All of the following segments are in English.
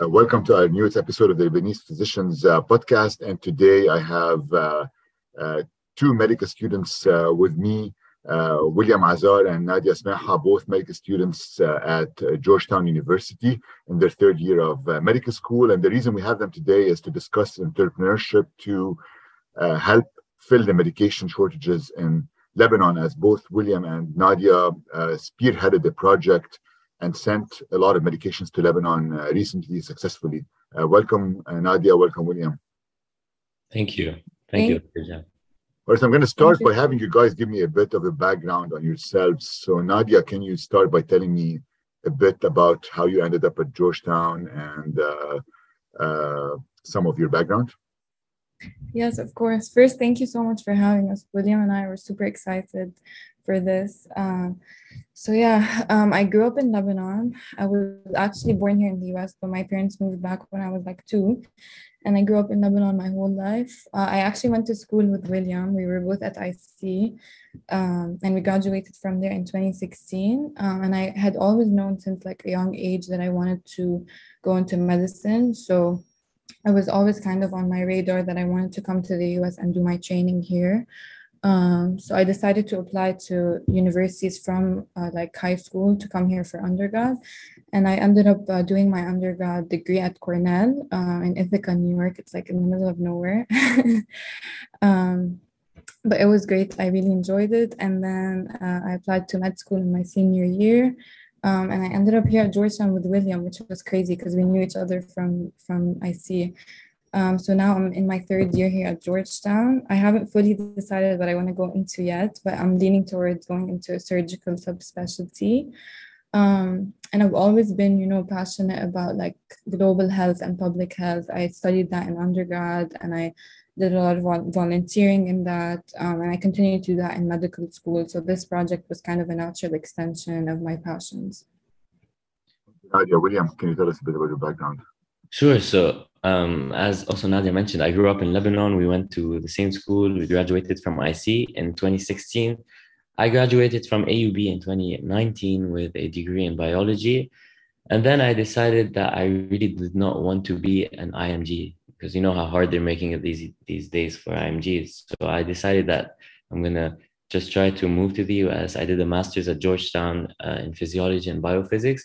Uh, welcome to our newest episode of the Lebanese Physicians uh, Podcast. And today I have uh, uh two medical students uh, with me, uh, William Azar and Nadia Samaha, both medical students at Georgetown University in their third year of medical school. And the reason we have them today is to discuss entrepreneurship to help fill the medication shortages in Lebanon, as both William and Nadia spearheaded the project and sent a lot of medications to Lebanon uh, recently successfully. Uh, welcome, uh, Nadia. Welcome, William. Thank you. Thank, Thank you. First, I'm going to start by having you guys give me a bit of a background on yourselves. So, Nadia, can you start by telling me a bit about how you ended up at Georgetown and uh, uh, some of your background? Yes, of course. First, thank you so much for having us. William and I were super excited for this. Um, so yeah, um, I grew up in Lebanon. I was actually born here in the U.S., but my parents moved back when I was like two, and I grew up in Lebanon my whole life. Uh, I actually went to school with William. We were both at IC, um, and we graduated from there in 2016. Um, and I had always known since like a young age that I wanted to go into medicine. So I was always kind of on my radar that I wanted to come to the US and do my training here. Um, so I decided to apply to universities from uh, like high school to come here for undergrad. And I ended up uh, doing my undergrad degree at Cornell uh, in Ithaca, New York. It's like in the middle of nowhere. um, but it was great. I really enjoyed it. And then uh, I applied to med school in my senior year. Um, and I ended up here at Georgetown with William, which was crazy because we knew each other from from IC. Um, so now I'm in my third year here at Georgetown. I haven't fully decided what I want to go into yet, but I'm leaning towards going into a surgical subspecialty. Um, and I've always been, you know, passionate about like global health and public health. I studied that in undergrad and I did a lot of volunteering in that. Um, and I continue to do that in medical school. So this project was kind of a natural extension of my passions. Nadia, William, can you tell us a bit about your background? Sure. So, um, as also Nadia mentioned, I grew up in Lebanon. We went to the same school. We graduated from IC in 2016. I graduated from AUB in 2019 with a degree in biology. And then I decided that I really did not want to be an IMG because you know how hard they're making it these, these days for IMGs. So I decided that I'm going to just try to move to the US. I did a master's at Georgetown uh, in physiology and biophysics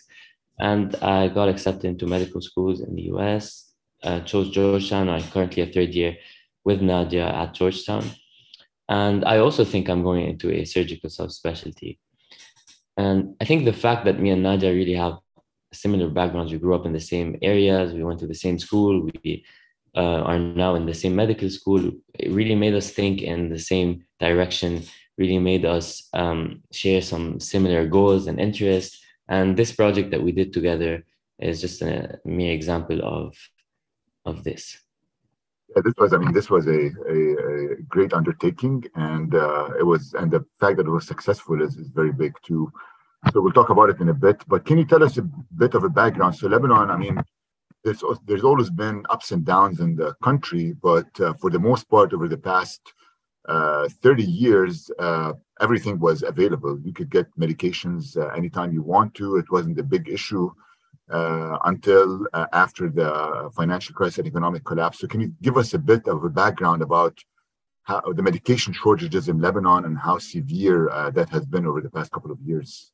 and I got accepted into medical schools in the US. I chose Georgetown. I'm currently a third year with Nadia at Georgetown. And I also think I'm going into a surgical subspecialty. And I think the fact that me and Nadia really have similar backgrounds, we grew up in the same areas, we went to the same school, we uh, are now in the same medical school, it really made us think in the same direction, really made us um, share some similar goals and interests and this project that we did together is just a mere example of of this. Yeah, this was, I mean, this was a, a, a great undertaking, and uh, it was, and the fact that it was successful is, is very big too. So we'll talk about it in a bit. But can you tell us a bit of a background? So Lebanon, I mean, there's there's always been ups and downs in the country, but uh, for the most part, over the past uh, 30 years, uh, everything was available. You could get medications uh, anytime you want to. It wasn't a big issue uh, until uh, after the financial crisis and economic collapse. So, can you give us a bit of a background about how the medication shortages in Lebanon and how severe that has been over the past couple of years?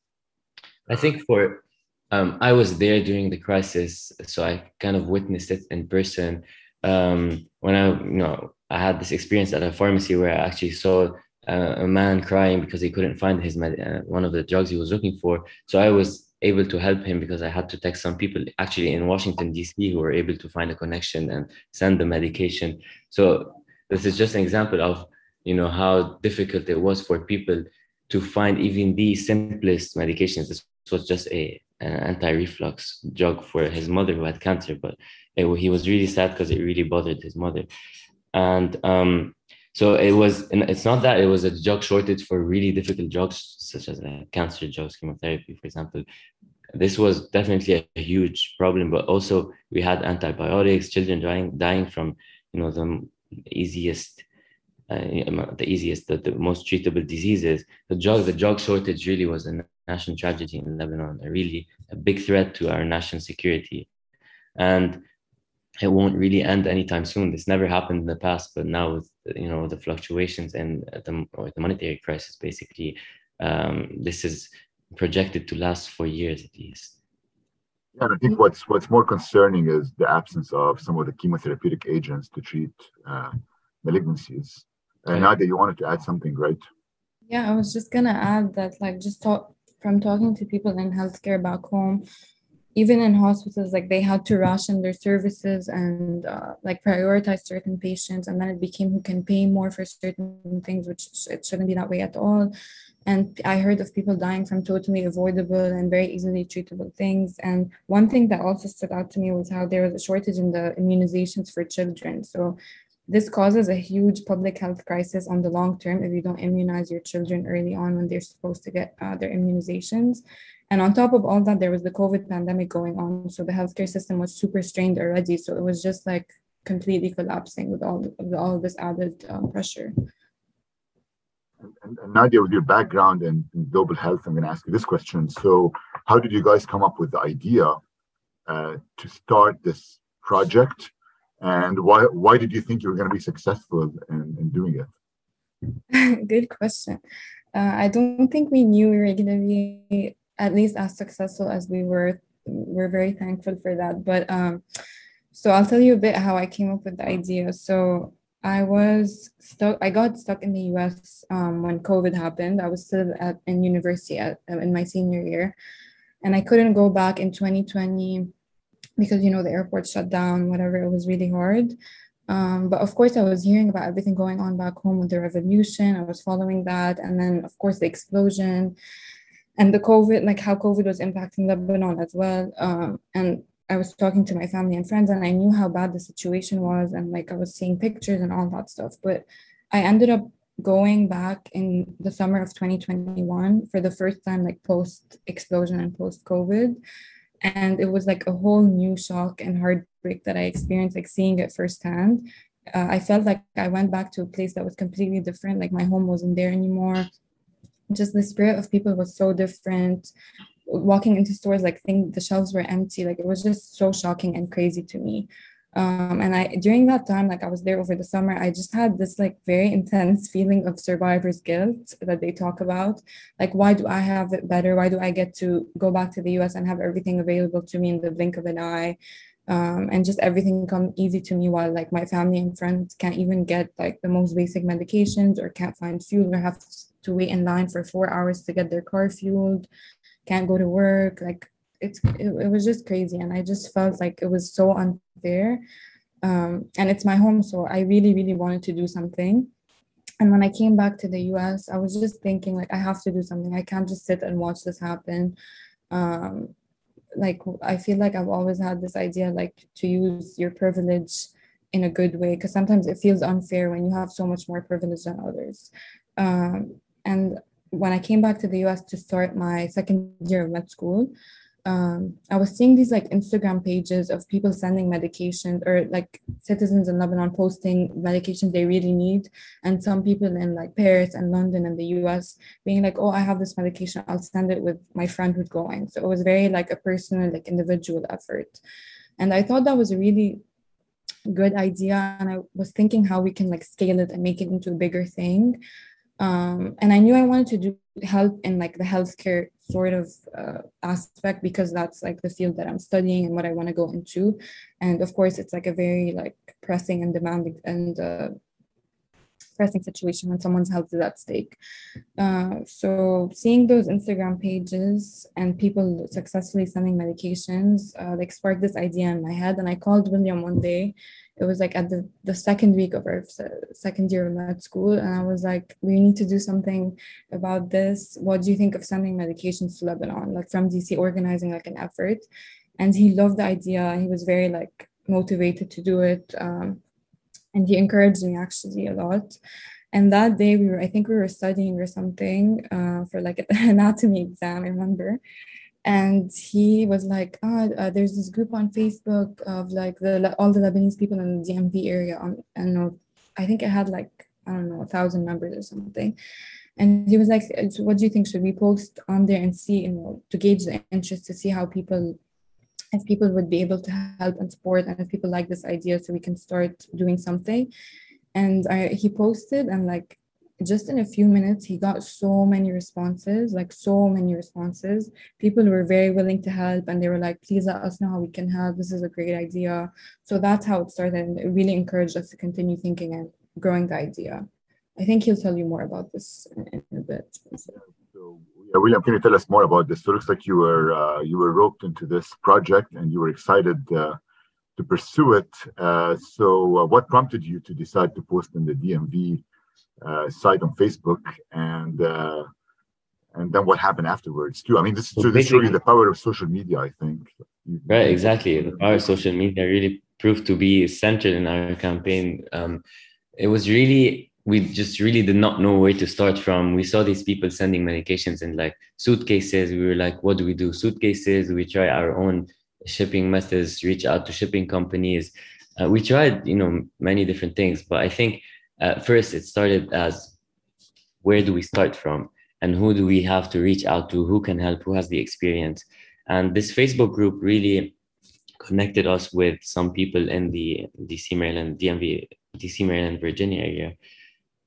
I think for um, I was there during the crisis, so I kind of witnessed it in person. Um, when I, you know, I had this experience at a pharmacy where I actually saw uh, a man crying because he couldn't find his med- uh, one of the drugs he was looking for. So I was able to help him because I had to text some people actually in Washington D.C. who were able to find a connection and send the medication. So this is just an example of you know how difficult it was for people to find even the simplest medications. This was just a an anti-reflux drug for his mother who had cancer, but it, he was really sad because it really bothered his mother and um, so it was it's not that it was a drug shortage for really difficult drugs such as uh, cancer drugs chemotherapy for example this was definitely a huge problem but also we had antibiotics children dying dying from you know the easiest uh, the easiest the, the most treatable diseases the drug the drug shortage really was a national tragedy in lebanon a really a big threat to our national security and it won't really end anytime soon. This never happened in the past, but now with you know the fluctuations and the, the monetary crisis, basically, um, this is projected to last for years at least. Yeah, I think what's what's more concerning is the absence of some of the chemotherapeutic agents to treat uh, malignancies. And right. Nadia, you wanted to add something, right? Yeah, I was just gonna add that, like, just talk from talking to people in healthcare back home, even in hospitals, like they had to ration their services and uh, like prioritize certain patients, and then it became who can pay more for certain things, which it shouldn't be that way at all. And I heard of people dying from totally avoidable and very easily treatable things. And one thing that also stood out to me was how there was a shortage in the immunizations for children. So this causes a huge public health crisis on the long term if you don't immunize your children early on when they're supposed to get uh, their immunizations. And on top of all that, there was the COVID pandemic going on. So the healthcare system was super strained already. So it was just like completely collapsing with all, all this added uh, pressure. And, and, Nadia, with your background in, in, global health, I'm going to ask you this question. So, how did you guys come up with the idea uh, to start this project? And why, why did you think you were going to be successful in, in doing it? Good question. Uh, I don't think we knew we were going to be at least as successful as we were. We're very thankful for that. But um, so I'll tell you a bit how I came up with the idea. So I was stuck. I got stuck in the U.S. Um, when COVID happened. I was still at in university at, in my senior year, and I couldn't go back in 2020 because you know the airport shut down. Whatever, it was really hard. Um, but of course, I was hearing about everything going on back home with the revolution. I was following that, and then of course the explosion, and the COVID, like how COVID was impacting Lebanon as well. Um, and I was talking to my family and friends, and I knew how bad the situation was, and like I was seeing pictures and all that stuff. But I ended up going back in the summer of 2021 for the first time, like post explosion and post COVID. And it was like a whole new shock and heartbreak that I experienced, like seeing it firsthand. Uh, I felt like I went back to a place that was completely different, like my home wasn't there anymore. Just the spirit of people was so different walking into stores like think the shelves were empty. Like it was just so shocking and crazy to me. Um, and i during that time like i was there over the summer i just had this like very intense feeling of survivor's guilt that they talk about. Like why do i have it better? Why do i get to go back to the us and have everything available to me in the blink of an eye? Um, and just everything come easy to me while like my family and friends can't even get like the most basic medications or can't find fuel or have to wait in line for four hours to get their car fueled can't go to work like it's it, it was just crazy. And i just felt like it was so unfair. Um, and it's my home so i really really wanted to do something. And when i came back to the us i was just thinking like i have to do something. I can't just sit and watch this happen. Um, like i feel like i've always had this idea like to use your privilege in a good way because sometimes it feels unfair when you have so much more privilege than others. Um, and when I came back to the US to start my second year of med school, um, I was seeing these like Instagram pages of people sending medications or like citizens in Lebanon posting medications they really need. And some people in like Paris and London and the US being like, oh, I have this medication, I'll send it with my friend who's going. So it was very like a personal, like individual effort. And I thought that was a really good idea. And I was thinking how we can like scale it and make it into a bigger thing um, and I knew I wanted to do help in like the healthcare sort of uh, aspect because that's like the field that I'm studying and what I want to go into. And of course, it's like a very like pressing and demanding and uh, pressing situation when someone's health is at stake. Uh, so seeing those Instagram pages and people successfully sending medications, uh, like sparked this idea in my head. And I called William one day. It was like at the, the second week of our second year of med school. And i was like we need to do something about this. What do you think of sending medications to lebanon? Like from dc organizing like an effort. And he loved the idea. He was very like motivated to do it. Um, and he encouraged me actually a lot and that day we were i think we were studying or something uh, for like an anatomy exam i remember and he was like, oh, uh, there's this group on Facebook of like the all the Lebanese people in the DMV area. On, and I think it had like I don't know a thousand members or something. And he was like, "What do you think? Should we post on there and see, you know, to gauge the interest to see how people if people would be able to help and support and if people like this idea so we can start doing something. And I, he posted and like just in a few minutes he got so many responses like so many responses. People were very willing to help and they were like please let us know how we can help. This is a great idea. So that's how it started. And it really encouraged us to continue thinking and growing the idea i think he'll tell you more about this in, in a bit so yeah, william can you tell us more about this so it looks like you were uh, you were roped into this project and you were excited uh, to pursue it uh, so uh, what prompted you to decide to post in the dmv uh, site on Facebook, and uh, and then what happened afterwards too. I mean, this, so this is really the power of social media. I think. Right. Exactly. The power of social media really proved to be central in our campaign. Um, it was really we just really did not know where to start from. We saw these people sending medications in like suitcases. We were like, what do we do? Suitcases. We try our own shipping methods. Reach out to shipping companies. Uh, we tried, you know, many different things, but I think at first it started as where do we start from and who do we have to reach out to who can help who has the experience and this facebook group really connected us with some people in the dc maryland dmv dc maryland virginia area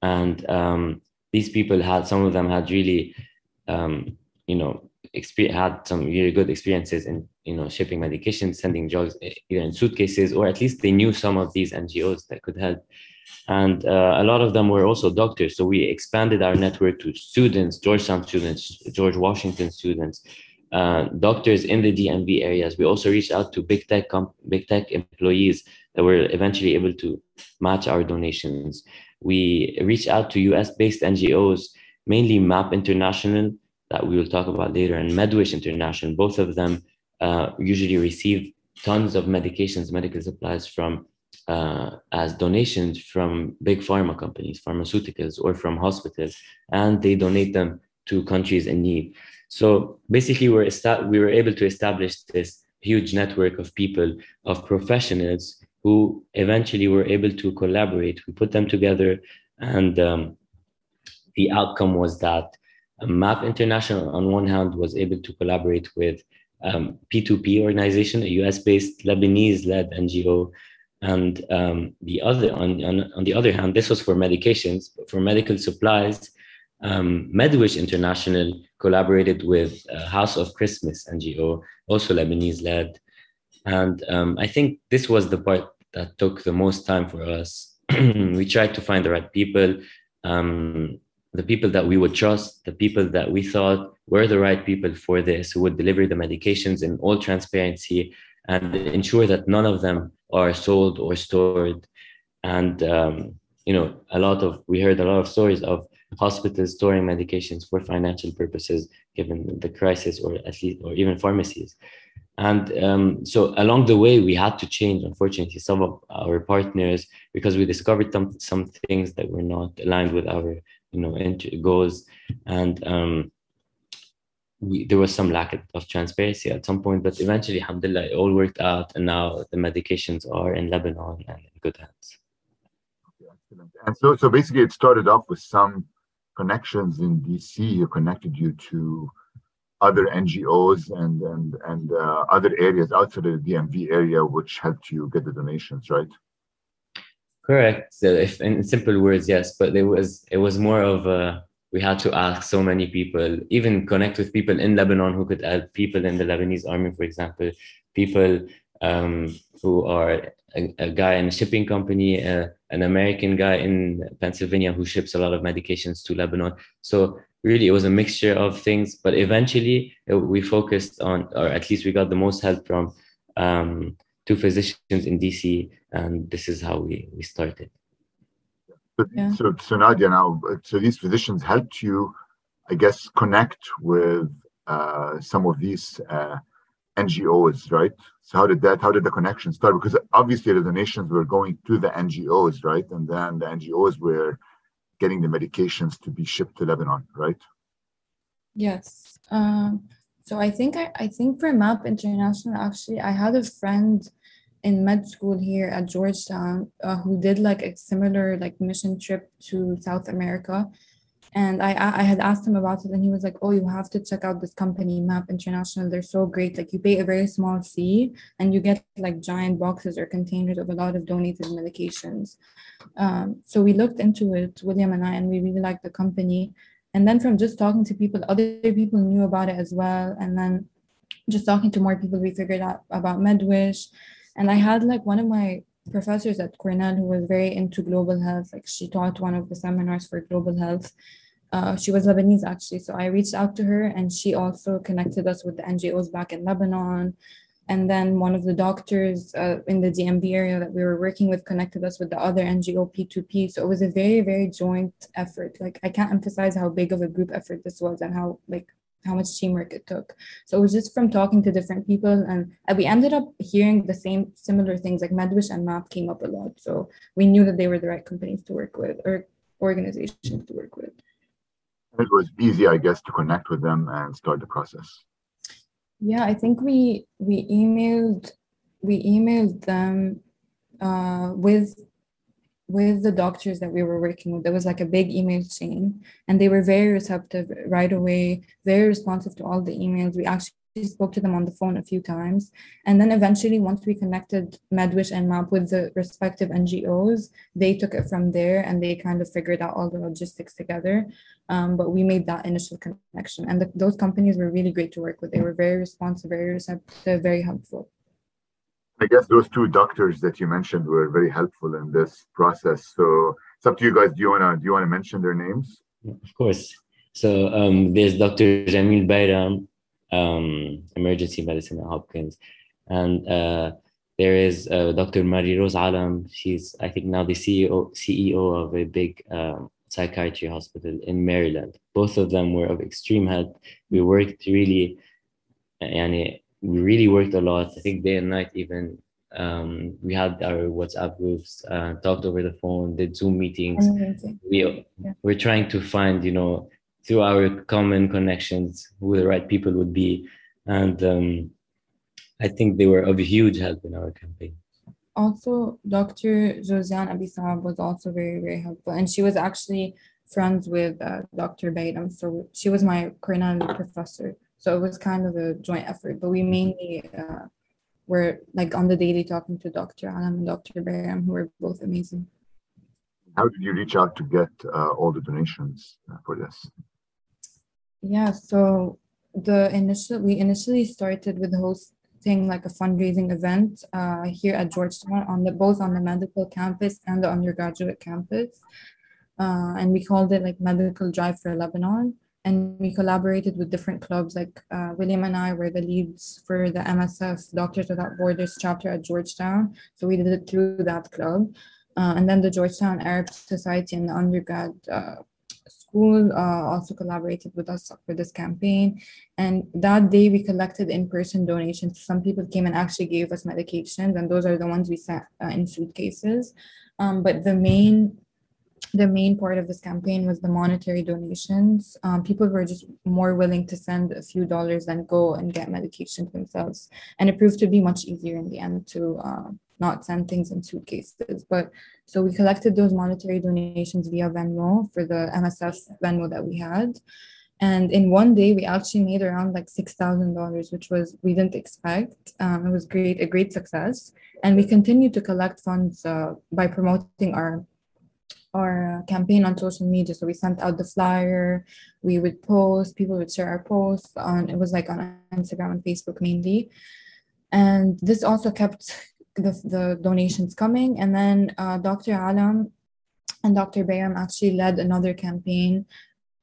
and um, these people had some of them had really um, you know had some really good experiences in you know shipping medications sending drugs either in suitcases or at least they knew some of these ngos that could help and uh, a lot of them were also doctors. So we expanded our network to students, Georgetown students, George Washington students, uh, doctors in the DMV areas. We also reached out to big tech big tech employees that were eventually able to match our donations. We reach out to US-based NGOs, mainly MAP International, that we will talk about later, and MedWish International. Both of them uh, usually receive tons of medications, medical supplies from uh, as donations from big pharma companies, pharmaceuticals, or from hospitals, and they donate them to countries in need. So basically, we're we were able to establish this huge network of people, of professionals who eventually were able to collaborate. We put them together, and um, the outcome was that MAP International, on one hand, was able to collaborate with um, P2P organization, a US-based Lebanese-led NGO and um, the other on, on, on the other hand this was for medications for medical supplies um, medwish international collaborated with uh, house of christmas ngo also lebanese led and um, i think this was the part that took the most time for us we tried to find the right people um, the people that we would trust the people that we thought were the right people for this who would deliver the medications in all transparency and ensure that none of them are sold or stored. And um, you know, a lot of we heard a lot of stories of hospitals storing medications for financial purposes, given the crisis, or at least, or even pharmacies. And um, so along the way, we had to change, unfortunately, some of our partners because we discovered some, some things that were not aligned with our, you know, goals. And um, we, there was some lack of transparency at some point, but eventually, alhamdulillah, it all worked out. And now the medications are in Lebanon and in good hands. And so, so basically, it started off with some connections in DC who connected you to other NGOs and and and uh, other areas outside of the DMV area, which helped you get the donations, right? Correct. So if in simple words, yes, but it was it was more of a we had to ask so many people, even connect with people in Lebanon who could help people in the Lebanese army, for example, people um, who are a, a, guy in a shipping company, uh, an American guy in Pennsylvania who ships a lot of medications to Lebanon. So really, it was a mixture of things. But eventually, it, we focused on, or at least we got the most help from um, two physicians in DC, and this is how we we started. So, yeah. so, so Nadia, now, so these physicians helped you, I guess, connect with uh, some of these uh, NGOs, right? So how did that? How did the connection start? Because obviously the donations were going to the NGOs, right? And then the NGOs were getting the medications to be shipped to Lebanon, right? Yes. Um, so I think I, I think for MAP International, actually, I had a friend in med school here at Georgetown uh, who did like a similar like mission trip to South America. And I, I had asked him about it, and he was like, "Oh, you have to check out this company, Map International. They're so great. Like, you pay a very small fee, and you get like giant boxes or containers of a lot of donated medications." Um, so we looked into it, William and I, and we really liked the company. And then from just talking to people, other people knew about it as well. And then just talking to more people, we figured out about MedWish. And I had like one of my professors at Cornell who was very into global health. Like she taught one of the seminars for global health uh, she was Lebanese actually. So I reached out to her and she also connected us with the NGOs back in Lebanon. And then one of the doctors uh, in the DMV area that we were working with connected us with the other NGO P2P. So it was a very, very joint effort. Like I can't emphasize how big of a group effort this was and how like how much teamwork it took. So it was just from talking to different people and we ended up hearing the same similar things like Medwish and MAP came up a lot. So we knew that they were the right companies to work with or organizations to work with it was easy, I guess, to connect with them and start the process. Yeah, I think we we emailed we emailed them uh, with with the doctors that we were working with. There was like a big email chain, and they were very receptive right away, very responsive to all the emails. We actually spoke to them on the phone a few times. And then eventually, once we connected MedWish and MAP with the respective NGOs, they took it from there and they kind of figured out all the logistics together. Um, but we made that initial connection. And the, those companies were really great to work with. They were very responsive, very receptive, very helpful. I guess those two doctors that you mentioned were very helpful in this process. So it's up to you guys. Do you wanna do you wanna mention their names? Of course. So um, there's Dr. Jamil Bayram, um, emergency medicine at Hopkins. And uh, there is uh, Dr. Marie Rose Alam. She's, I think, now the CEO, CEO of a big um, psychiatry hospital in Maryland. Both of them were of extreme help. We worked really, and we really worked a lot. I think day and night, even. Um, we had our WhatsApp groups, uh, talked over the phone, did Zoom meetings. Amazing. We yeah. we're trying to find, you know, through our common connections who the right people would be. And um, i think they were of huge help in our campaign. Also dr josiane Abi Saab was also very very helpful. And she was actually friends with uh, dr Bayram. so she was my cornell professor. So it was kind of a joint effort. But we mainly uh, were like on the daily talking to dr alam and dr Bayram, who were both amazing. How did you reach out to get uh, all the donations uh, for this yeah, so the initial we initially started with hosting like a fundraising event uh, here at Georgetown on the both on the medical campus and the undergraduate campus, uh, and we called it like Medical Drive for Lebanon. And we collaborated with different clubs. Like uh, William and I were the leads for the MSF Doctors Without Borders chapter at Georgetown. So we did it through that club. Uh, and then the Georgetown Arab Society and the undergrad uh, school uh, also collaborated with us for this campaign. And that day we collected in-person donations. Some people came and actually gave us medications and those are the ones we sent uh, in suitcases. Um, but the main the main part of this campaign was the monetary donations. Um, people were just more willing to send a few dollars than go and get medication themselves. And it proved to be much easier in the end to uh, not send things in suitcases. But so we collected those monetary donations via Venmo for the MSF Venmo that we had. And in one day, we actually made around like $6,000, which was, we didn't expect. Um, it was great, a great success. And we continued to collect funds uh, by promoting our our campaign on social media. So we sent out the flyer, we would post, people would share our posts on, it was like on Instagram and Facebook mainly. And this also kept the, the donations coming. And then uh, Dr. Alam and Dr. Bayram actually led another campaign.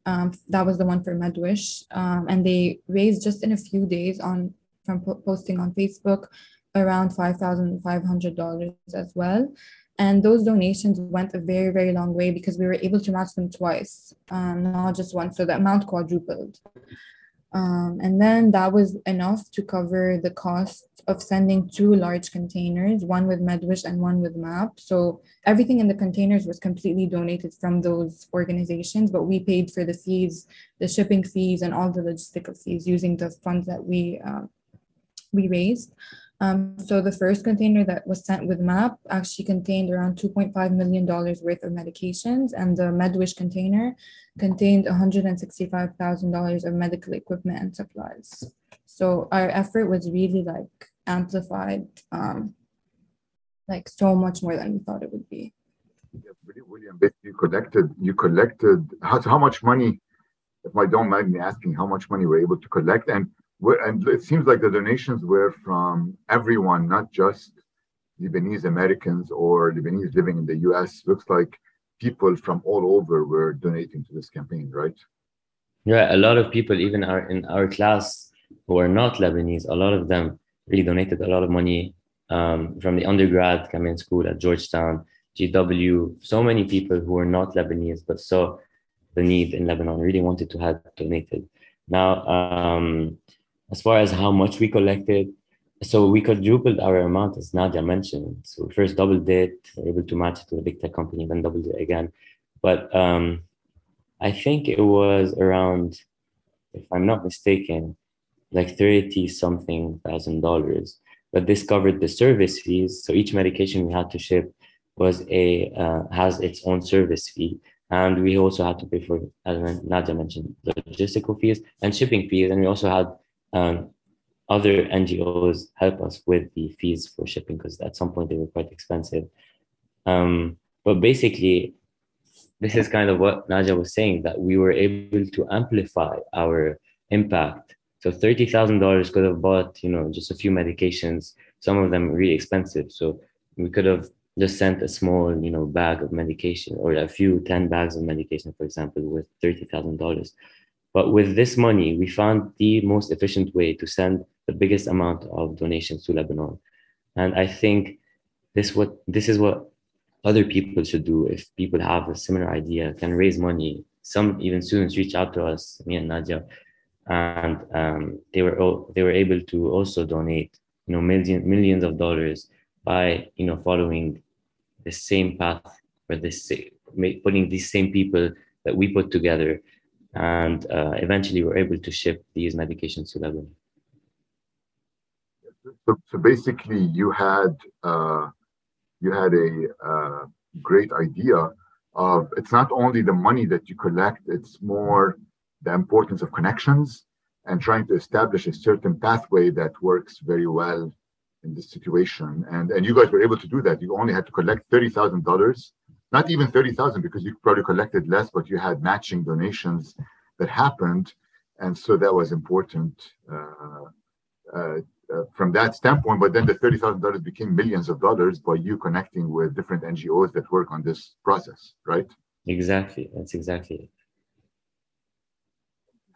Um, that was the one for MedWish. Um, and they raised just in a few days on from po- posting on Facebook around $5,500 as well. And those donations went a very, very long way because we were able to match them twice, um, not just once. So the amount quadrupled. Um, and then that was enough to cover the cost of sending two large containers, one with MedWish and one with MAP. So everything in the containers was completely donated from those organizations, but we paid for the fees, the shipping fees, and all the logistical fees using the funds that we uh, we raised. Um, so the first container that was sent with MAP actually contained around $2.5 million worth of medications, and the MedWish container contained $165,000 of medical equipment and supplies. So our effort was really like amplified, um, like so much more than we thought it would be. William, you collected, you collected, how, how much money, if I don't mind me asking, how much money were able to collect? And and it seems like the donations were from everyone, not just Lebanese Americans or Lebanese living in the US. Looks like people from all over were donating to this campaign, right? Yeah, a lot of people, even our in our class who are not Lebanese, a lot of them really donated a lot of money um, from the undergrad coming school at Georgetown, GW. So many people who are not Lebanese but saw the need in Lebanon really wanted to have donated. Now, um, as far as how much we collected, so we quadrupled our amount, as Nadia mentioned. So we first doubled it, able to match it to a big tech company, then doubled it again. But um, I think it was around, if I'm not mistaken, like 30 something thousand dollars. But this covered the service fees. So each medication we had to ship was a uh, has its own service fee. And we also had to pay for, as Nadia mentioned, logistical fees and shipping fees. And we also had um, other NGOs help us with the fees for shipping because at some point they were quite expensive. Um, but basically, this is kind of what Nadia was saying that we were able to amplify our impact. So thirty thousand dollars could have bought, you know, just a few medications. Some of them really expensive. So we could have just sent a small, you know, bag of medication or a few ten bags of medication, for example, with thirty thousand dollars. But with this money, we found the most efficient way to send the biggest amount of donations to Lebanon. And I think this what this is what other people should do if people have a similar idea, can raise money. Some even students reach out to us, me and Nadia, and um, they were they were able to also donate, you know, millions millions of dollars by you know following the same path or this putting these same people that we put together and uh, eventually we're able to ship these medications to Lebanon. So, so basically, you had uh, you had a uh, great idea of it's not only the money that you collect; it's more the importance of connections and trying to establish a certain pathway that works very well in this situation. And and you guys were able to do that. You only had to collect thirty thousand dollars not even 30,000 because you probably collected less, but you had matching donations that happened. And so that was important uh, uh, uh from that standpoint. But then the $30,000 became millions of dollars by you connecting with different NGOs that work on this process, right? Exactly. That's exactly it.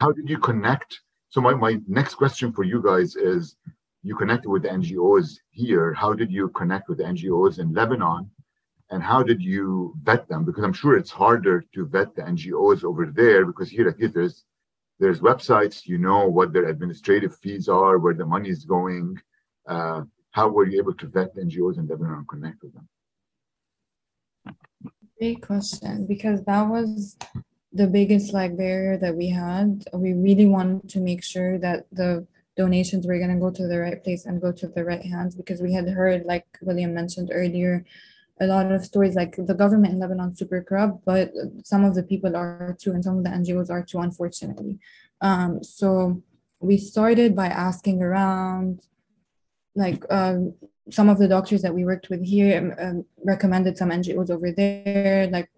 How did you connect? So my, my next question for you guys is you connected with NGOs here. How did you connect with NGOs in Lebanon? And how did you vet them? Because I'm sure it's harder to vet the NGOs over there because here at there's there's websites, you know what their administrative fees are, where the money is going. Uh, how were you able to vet the NGOs in Lebanon and connect with them? Great question, because that was the biggest like barrier that we had. We really wanted to make sure that the donations were going to go to the right place and go to the right hands because we had heard, like William mentioned earlier, a lot of stories like the government in Lebanon super corrupt, but some of the people are too, and some of the NGOs are too, unfortunately. Um, so we started by asking around, like um, some of the doctors that we worked with here um, um recommended some NGOs over there. Like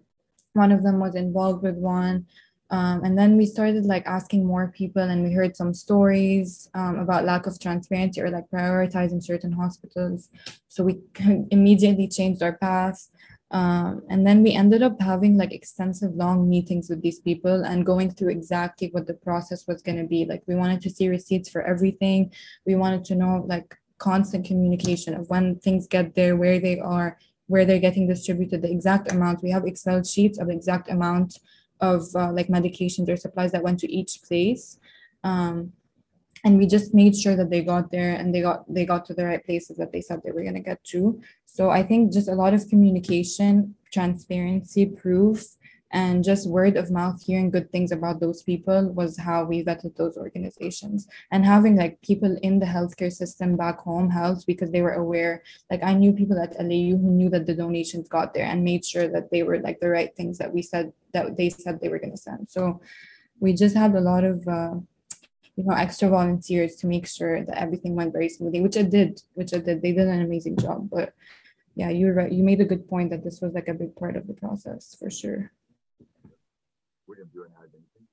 one of them was involved with one. Um, and then we started like asking more people, and we heard some stories um, about lack of transparency or like prioritizing certain hospitals. So we immediately changed our path. Um, and then we ended up having like extensive long meetings with these people and going through exactly what the process was going to be. Like we wanted to see receipts for everything. We wanted to know like constant communication of when things get there, where they are, where they're getting distributed, the exact amount. We have Excel sheets of exact amount of uh, like medications or supplies that went to each place. Um, and we just made sure that they got there and they got they got to the right places that they said they were going to get to so i think just a lot of communication transparency proof and just word of mouth hearing good things about those people was how we vetted those organizations and having like people in the healthcare system back home helped because they were aware like i knew people at lau who knew that the donations got there and made sure that they were like the right things that we said that they said they were going to send so we just had a lot of uh, you know extra volunteers to make sure that everything went very smoothly which i did which i did they did an amazing job but yeah you're right you made a good point that this was like a big part of the process for sure William, do you want to add anything?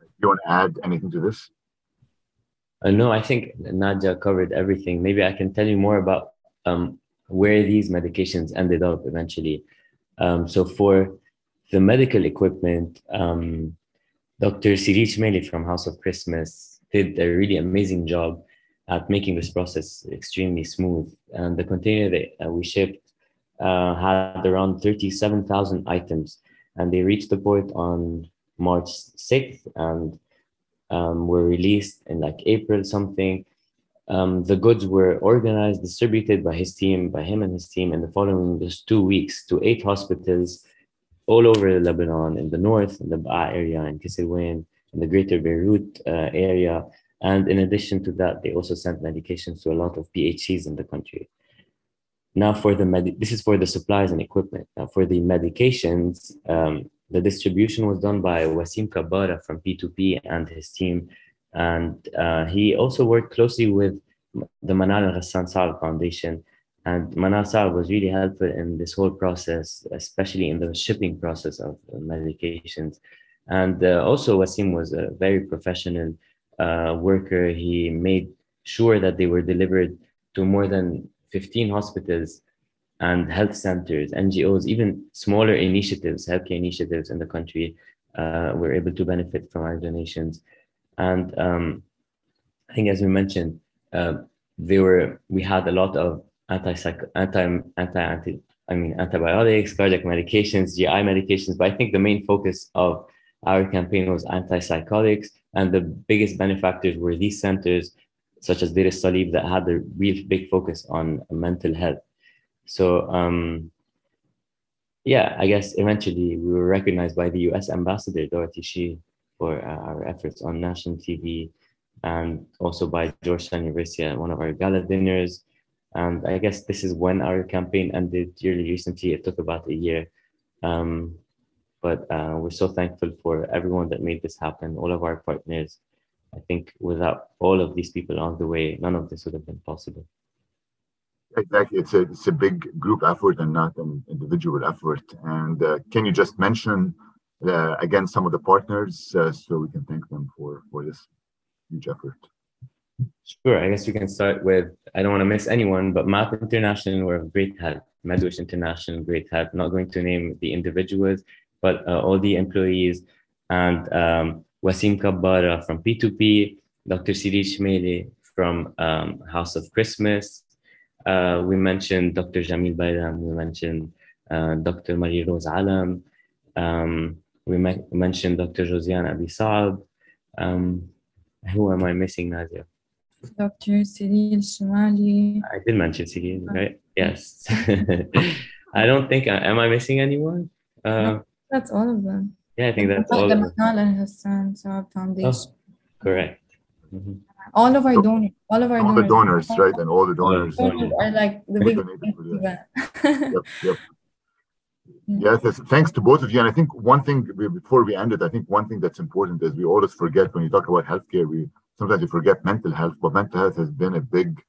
Do you want to add anything to this? Uh, no, I think Nadia covered everything. Maybe I can tell you more about um, where these medications ended up eventually. Um, so for the medical equipment, um, Dr. Sirij Meli from House of Christmas did a really amazing job at making this process extremely smooth. And the container that uh, we shipped uh, had around 37,000 items, and they reached the port on March 6th and um, were released in like April something. Um, the goods were organized, distributed by his team, by him and his team, in the following just two weeks to eight hospitals all over Lebanon, in the north, in the Ba'a area, in Keserwan, in the greater Beirut uh, area. And in addition to that, they also sent medications to a lot of PHCs in the country. Now for the med- this is for the supplies and equipment. Now for the medications, um, the distribution was done by Wasim Kabbara from P2P and his team. And uh, he also worked closely with the Manal Al Ghassan Saab Foundation. And Manal Saab was really helpful in this whole process, especially in the shipping process of medications. And uh, also Wasim was a very professional uh, worker. He made sure that they were delivered to more than 15 hospitals and health centers, NGOs, even smaller initiatives, healthcare initiatives in the country uh, were able to benefit from our donations. And um, I think, as we mentioned, uh, they were we had a lot of anti anti anti anti I mean antibiotics, cardiac medications, GI medications. But I think the main focus of our campaign was antipsychotics, and the biggest benefactors were these centers such as Deir Salib that had a real big focus on mental health. So um, yeah, I guess eventually we were recognized by the U.S. ambassador Dorothy Shea for uh, our efforts on national TV, and also by Georgetown University at one of our gala dinners. And I guess this is when our campaign ended really recently. It took about a year. Um, but uh, we're so thankful for everyone that made this happen, all of our partners, I think without all of these people on the way, none of this would have been possible. Exactly, it's a it's a big group effort and not an individual effort. And uh, can you just mention uh, again some of the partners uh, so we can thank them for for this huge effort? Sure, I guess we can start with I don't want to miss anyone, but MAP International were of great help. MedWish International, great help. Not going to name the individuals, but uh, all the employees and um, Wasim Kabbara from P2P, Dr. Sirij Meli from um, House of Christmas. Uh, we mentioned Dr. Jamil Bayram, we mentioned uh, Dr. Marie Rose Alam, um, we mentioned Dr. Josiane Abi Saab. Um, who am I missing, Nadia? Dr. Cyril Shimali. I did mention Cyril, right? Yes. I don't think, I, am I missing anyone? Uh, no, that's all of them. Yeah, I think that's all. The Manal and Hassan Saab Foundation. Oh, correct. Mm-hmm. All of our donors, all of our all donors, the donors, right, and all the donors are like the big. yep, yep. Yes, yes, thanks to both of you. And I think one thing before we end it, I think one thing that's important is we always forget when you talk about healthcare, we sometimes you forget mental health, but mental health has been a big,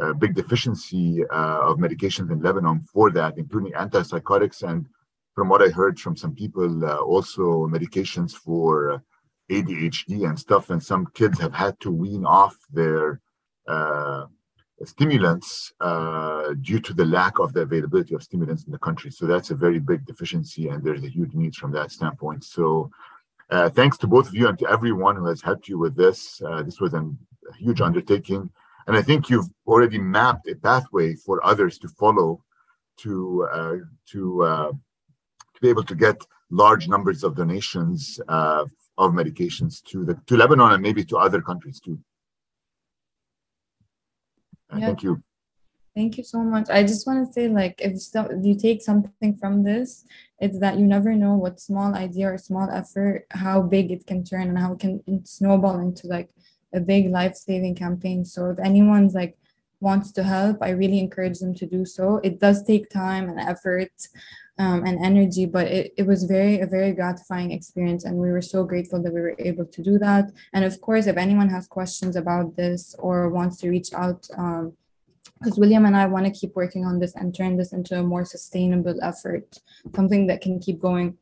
uh, big deficiency uh, of medications in Lebanon for that, including antipsychotics and from what I heard from some people, uh, also medications for ADHD and stuff. And some kids have had to wean off their uh, stimulants uh, due to the lack of the availability of stimulants in the country. So that's a very big deficiency, and there's a huge need from that standpoint. So uh, thanks to both of you and to everyone who has helped you with this. Uh, this was an, a huge undertaking. And I think you've already mapped a pathway for others to follow to uh, to uh, to be able to get large numbers of donations uh, of medications to the to Lebanon and maybe to other countries too. Yeah. Thank you. Thank you so much. I just want to say, like, if, so, if you take something from this, it's that you never know what small idea or small effort, how big it can turn and how it can snowball into like a big life-saving campaign. So if anyone's like wants to help, I really encourage them to do so. It does take time and effort um, and energy, but it, it was very a very gratifying experience, and we were so grateful that we were able to do that. And of course, if anyone has questions about this or wants to reach out, because um, William and I want to keep working on this and turn this into a more sustainable effort, something that can keep going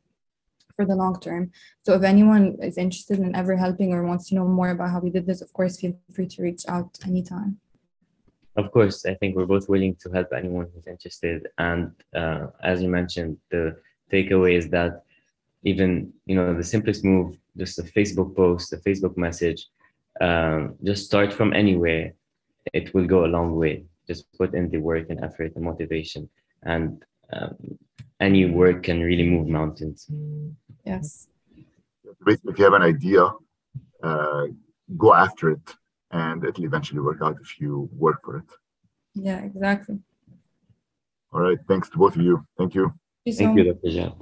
for the long term. So if anyone is interested in ever helping or wants to know more about how we did this, of course, feel free to reach out anytime of course, I think we're both willing to help anyone who's interested. And uh, as you mentioned, the takeaway is that even you know the simplest move, just a Facebook post, a Facebook message, um, just start from anywhere. It will go a long way. Just put in the work and effort and motivation, and um, any work can really move mountains. Yes. Basically, if you have an idea, uh, go after it and it'll eventually work out if you work for it. Yeah, exactly. All right. Thanks to both of you. Thank you. Thank you, Dr. Jan.